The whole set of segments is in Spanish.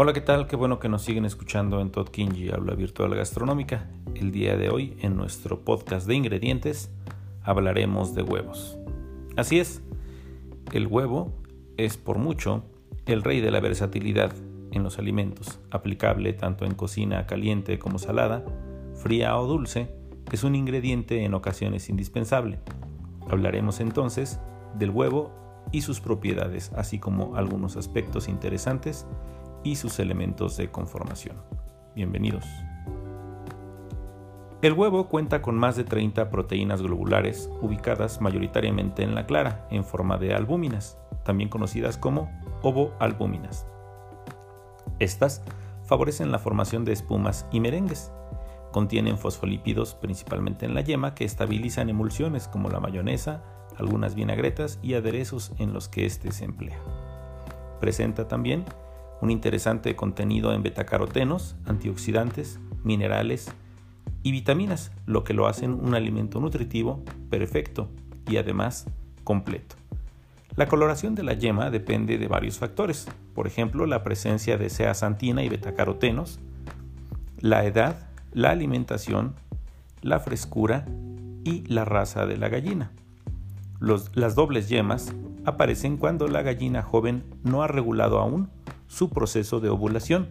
Hola, ¿qué tal? Qué bueno que nos siguen escuchando en Todd Kinji, Habla Virtual Gastronómica. El día de hoy, en nuestro podcast de ingredientes, hablaremos de huevos. Así es, el huevo es por mucho el rey de la versatilidad en los alimentos, aplicable tanto en cocina caliente como salada, fría o dulce, es un ingrediente en ocasiones indispensable. Hablaremos entonces del huevo y sus propiedades, así como algunos aspectos interesantes y sus elementos de conformación. Bienvenidos. El huevo cuenta con más de 30 proteínas globulares ubicadas mayoritariamente en la clara, en forma de albúminas, también conocidas como ovoalbúminas. Estas favorecen la formación de espumas y merengues. Contienen fosfolípidos principalmente en la yema que estabilizan emulsiones como la mayonesa, algunas vinagretas y aderezos en los que éste se emplea. Presenta también un interesante contenido en betacarotenos, antioxidantes, minerales y vitaminas, lo que lo hacen un alimento nutritivo perfecto y además completo. La coloración de la yema depende de varios factores, por ejemplo, la presencia de zeaxantina y betacarotenos, la edad, la alimentación, la frescura y la raza de la gallina. las dobles yemas aparecen cuando la gallina joven no ha regulado aún su proceso de ovulación.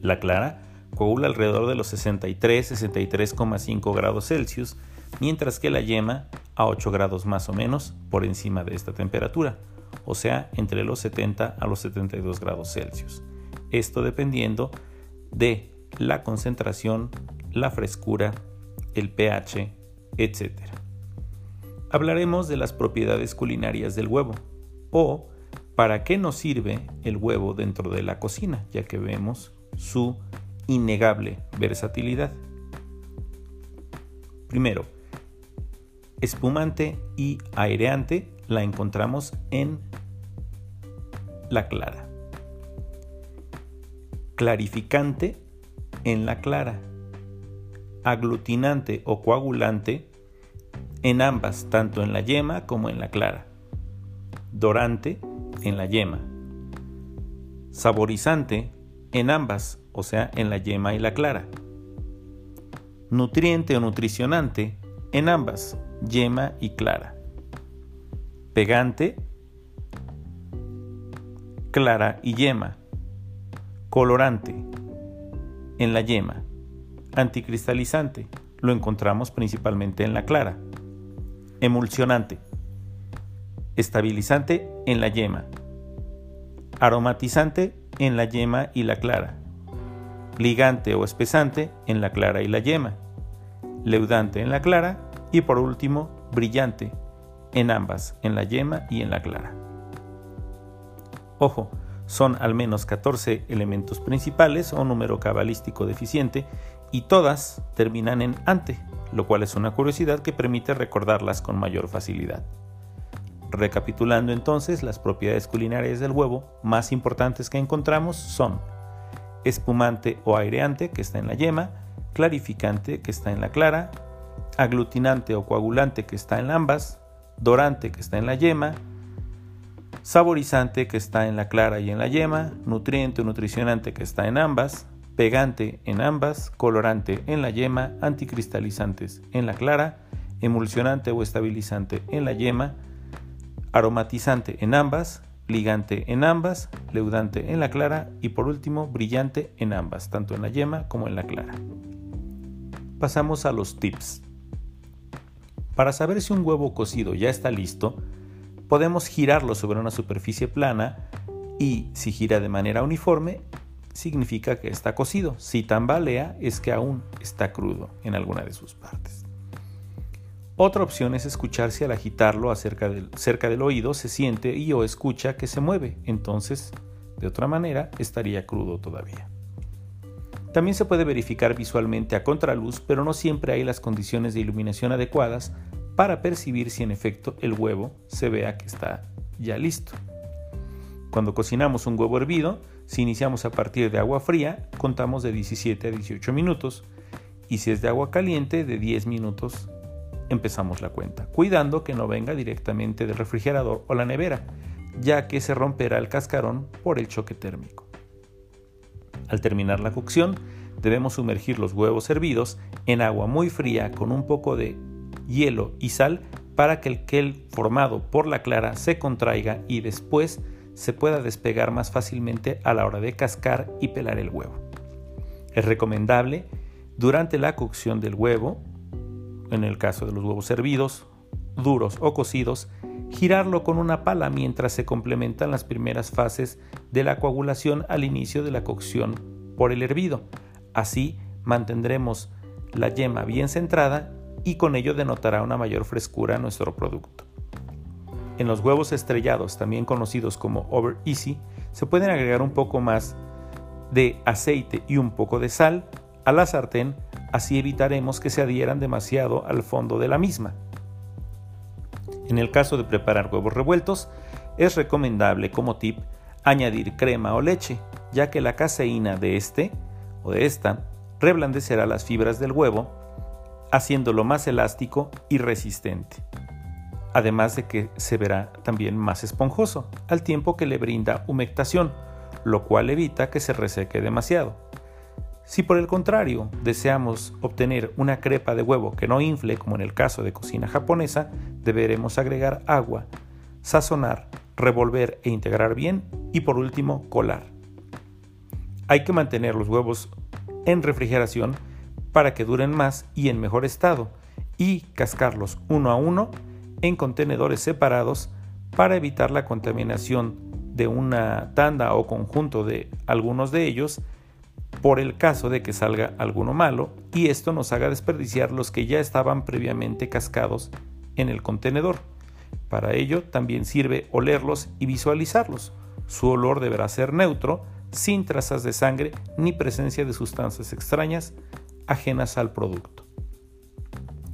La clara coagula alrededor de los 63-63,5 grados Celsius, mientras que la yema a 8 grados más o menos por encima de esta temperatura, o sea, entre los 70 a los 72 grados Celsius. Esto dependiendo de la concentración, la frescura, el pH, etc. Hablaremos de las propiedades culinarias del huevo o para qué nos sirve el huevo dentro de la cocina, ya que vemos su innegable versatilidad. Primero, espumante y aireante la encontramos en la clara. Clarificante en la clara. Aglutinante o coagulante en ambas, tanto en la yema como en la clara. Dorante en la yema. Saborizante en ambas, o sea, en la yema y la clara. Nutriente o nutricionante en ambas, yema y clara. Pegante, clara y yema. Colorante, en la yema. Anticristalizante, lo encontramos principalmente en la clara. Emulsionante, estabilizante en la yema. Aromatizante en la yema y la clara. Ligante o espesante en la clara y la yema. Leudante en la clara y por último, brillante, en ambas, en la yema y en la clara. Ojo, son al menos 14 elementos principales o número cabalístico deficiente y todas terminan en ante, lo cual es una curiosidad que permite recordarlas con mayor facilidad. Recapitulando entonces, las propiedades culinarias del huevo más importantes que encontramos son espumante o aireante que está en la yema, clarificante que está en la clara, aglutinante o coagulante que está en ambas, dorante que está en la yema, saborizante que está en la clara y en la yema, nutriente o nutricionante que está en ambas, pegante en ambas, colorante en la yema, anticristalizantes en la clara, emulsionante o estabilizante en la yema, aromatizante en ambas, ligante en ambas, leudante en la clara y por último brillante en ambas, tanto en la yema como en la clara. Pasamos a los tips. Para saber si un huevo cocido ya está listo, podemos girarlo sobre una superficie plana y si gira de manera uniforme, significa que está cocido. Si tambalea, es que aún está crudo en alguna de sus partes. Otra opción es escuchar si al agitarlo cerca del oído se siente y o escucha que se mueve. Entonces, de otra manera, estaría crudo todavía. También se puede verificar visualmente a contraluz, pero no siempre hay las condiciones de iluminación adecuadas para percibir si en efecto el huevo se vea que está ya listo. Cuando cocinamos un huevo hervido, si iniciamos a partir de agua fría, contamos de 17 a 18 minutos y si es de agua caliente, de 10 minutos empezamos la cuenta, cuidando que no venga directamente del refrigerador o la nevera, ya que se romperá el cascarón por el choque térmico. Al terminar la cocción, debemos sumergir los huevos hervidos en agua muy fría con un poco de hielo y sal para que el quel formado por la clara se contraiga y después se pueda despegar más fácilmente a la hora de cascar y pelar el huevo. Es recomendable durante la cocción del huevo, en el caso de los huevos hervidos, duros o cocidos, girarlo con una pala mientras se complementan las primeras fases de la coagulación al inicio de la cocción por el hervido. Así mantendremos la yema bien centrada y con ello denotará una mayor frescura a nuestro producto. En los huevos estrellados, también conocidos como over easy, se pueden agregar un poco más de aceite y un poco de sal a la sartén, así evitaremos que se adhieran demasiado al fondo de la misma. En el caso de preparar huevos revueltos, es recomendable como tip añadir crema o leche, ya que la caseína de este o de esta reblandecerá las fibras del huevo, haciéndolo más elástico y resistente. Además de que se verá también más esponjoso, al tiempo que le brinda humectación, lo cual evita que se reseque demasiado. Si por el contrario deseamos obtener una crepa de huevo que no infle, como en el caso de cocina japonesa, deberemos agregar agua, sazonar, revolver e integrar bien y por último colar. Hay que mantener los huevos en refrigeración para que duren más y en mejor estado y cascarlos uno a uno en contenedores separados para evitar la contaminación de una tanda o conjunto de algunos de ellos por el caso de que salga alguno malo y esto nos haga desperdiciar los que ya estaban previamente cascados en el contenedor. Para ello también sirve olerlos y visualizarlos. Su olor deberá ser neutro, sin trazas de sangre ni presencia de sustancias extrañas ajenas al producto.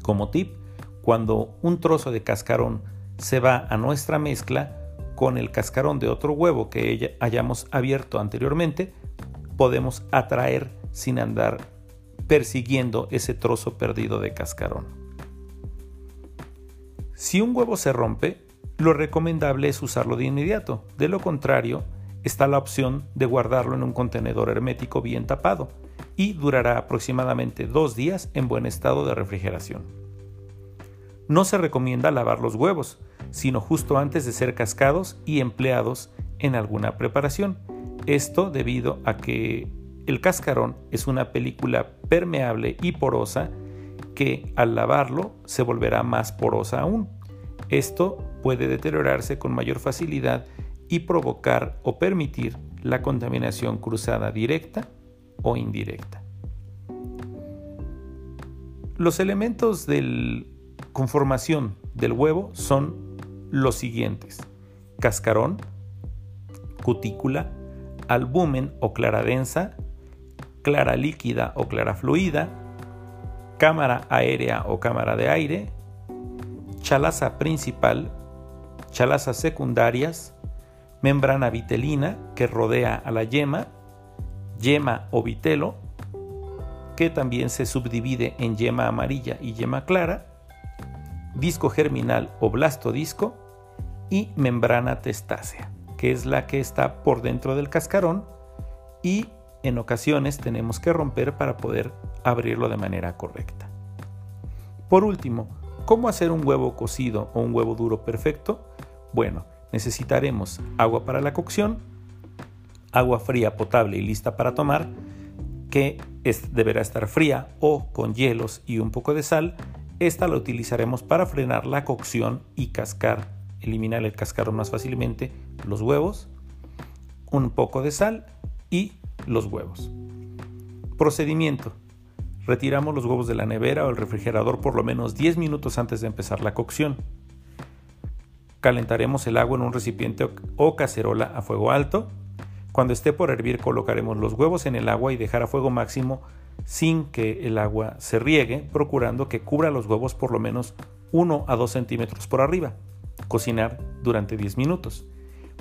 Como tip, cuando un trozo de cascarón se va a nuestra mezcla con el cascarón de otro huevo que hayamos abierto anteriormente, podemos atraer sin andar persiguiendo ese trozo perdido de cascarón. Si un huevo se rompe, lo recomendable es usarlo de inmediato. De lo contrario, está la opción de guardarlo en un contenedor hermético bien tapado y durará aproximadamente dos días en buen estado de refrigeración. No se recomienda lavar los huevos, sino justo antes de ser cascados y empleados en alguna preparación, esto debido a que el cascarón es una película permeable y porosa que al lavarlo se volverá más porosa aún. Esto puede deteriorarse con mayor facilidad y provocar o permitir la contaminación cruzada directa o indirecta. Los elementos de conformación del huevo son los siguientes. Cascarón, cutícula, albumen o clara densa, clara líquida o clara fluida, cámara aérea o cámara de aire, chalaza principal, chalazas secundarias, membrana vitelina que rodea a la yema, yema o vitelo, que también se subdivide en yema amarilla y yema clara, disco germinal o blastodisco y membrana testácea que es la que está por dentro del cascarón y en ocasiones tenemos que romper para poder abrirlo de manera correcta. Por último, ¿cómo hacer un huevo cocido o un huevo duro perfecto? Bueno, necesitaremos agua para la cocción, agua fría potable y lista para tomar, que deberá estar fría o con hielos y un poco de sal. Esta la utilizaremos para frenar la cocción y cascar eliminar el cascarón más fácilmente, los huevos, un poco de sal y los huevos. Procedimiento. Retiramos los huevos de la nevera o el refrigerador por lo menos 10 minutos antes de empezar la cocción. Calentaremos el agua en un recipiente o cacerola a fuego alto. Cuando esté por hervir colocaremos los huevos en el agua y dejar a fuego máximo sin que el agua se riegue, procurando que cubra los huevos por lo menos 1 a 2 centímetros por arriba. Cocinar durante 10 minutos.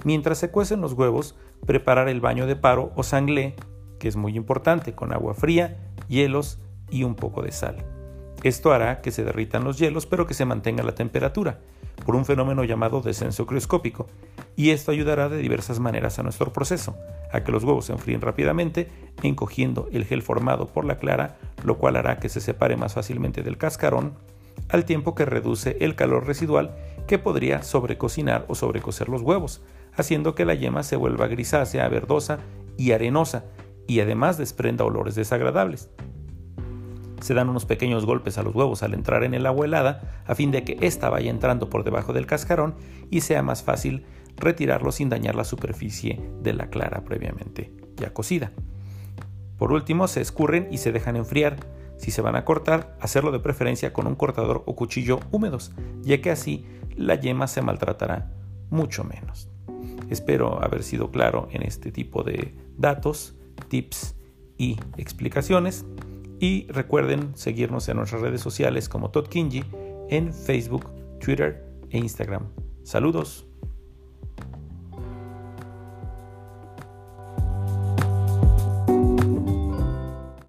Mientras se cuecen los huevos, preparar el baño de paro o sanglé, que es muy importante, con agua fría, hielos y un poco de sal. Esto hará que se derritan los hielos pero que se mantenga la temperatura. por un fenómeno llamado descenso crioscópico, y esto ayudará de diversas maneras a nuestro proceso, a que los huevos se enfríen rápidamente, encogiendo el gel formado por la clara, lo cual hará que se separe más fácilmente del cascarón, al tiempo que reduce el calor residual que podría sobrecocinar o sobrecocer los huevos, haciendo que la yema se vuelva grisácea, verdosa y arenosa, y además desprenda olores desagradables. Se dan unos pequeños golpes a los huevos al entrar en el agua helada a fin de que ésta vaya entrando por debajo del cascarón y sea más fácil retirarlo sin dañar la superficie de la clara previamente ya cocida. Por último, se escurren y se dejan enfriar. Si se van a cortar, hacerlo de preferencia con un cortador o cuchillo húmedos, ya que así la yema se maltratará mucho menos. Espero haber sido claro en este tipo de datos, tips y explicaciones. Y recuerden seguirnos en nuestras redes sociales como Todd Kinji en Facebook, Twitter e Instagram. Saludos.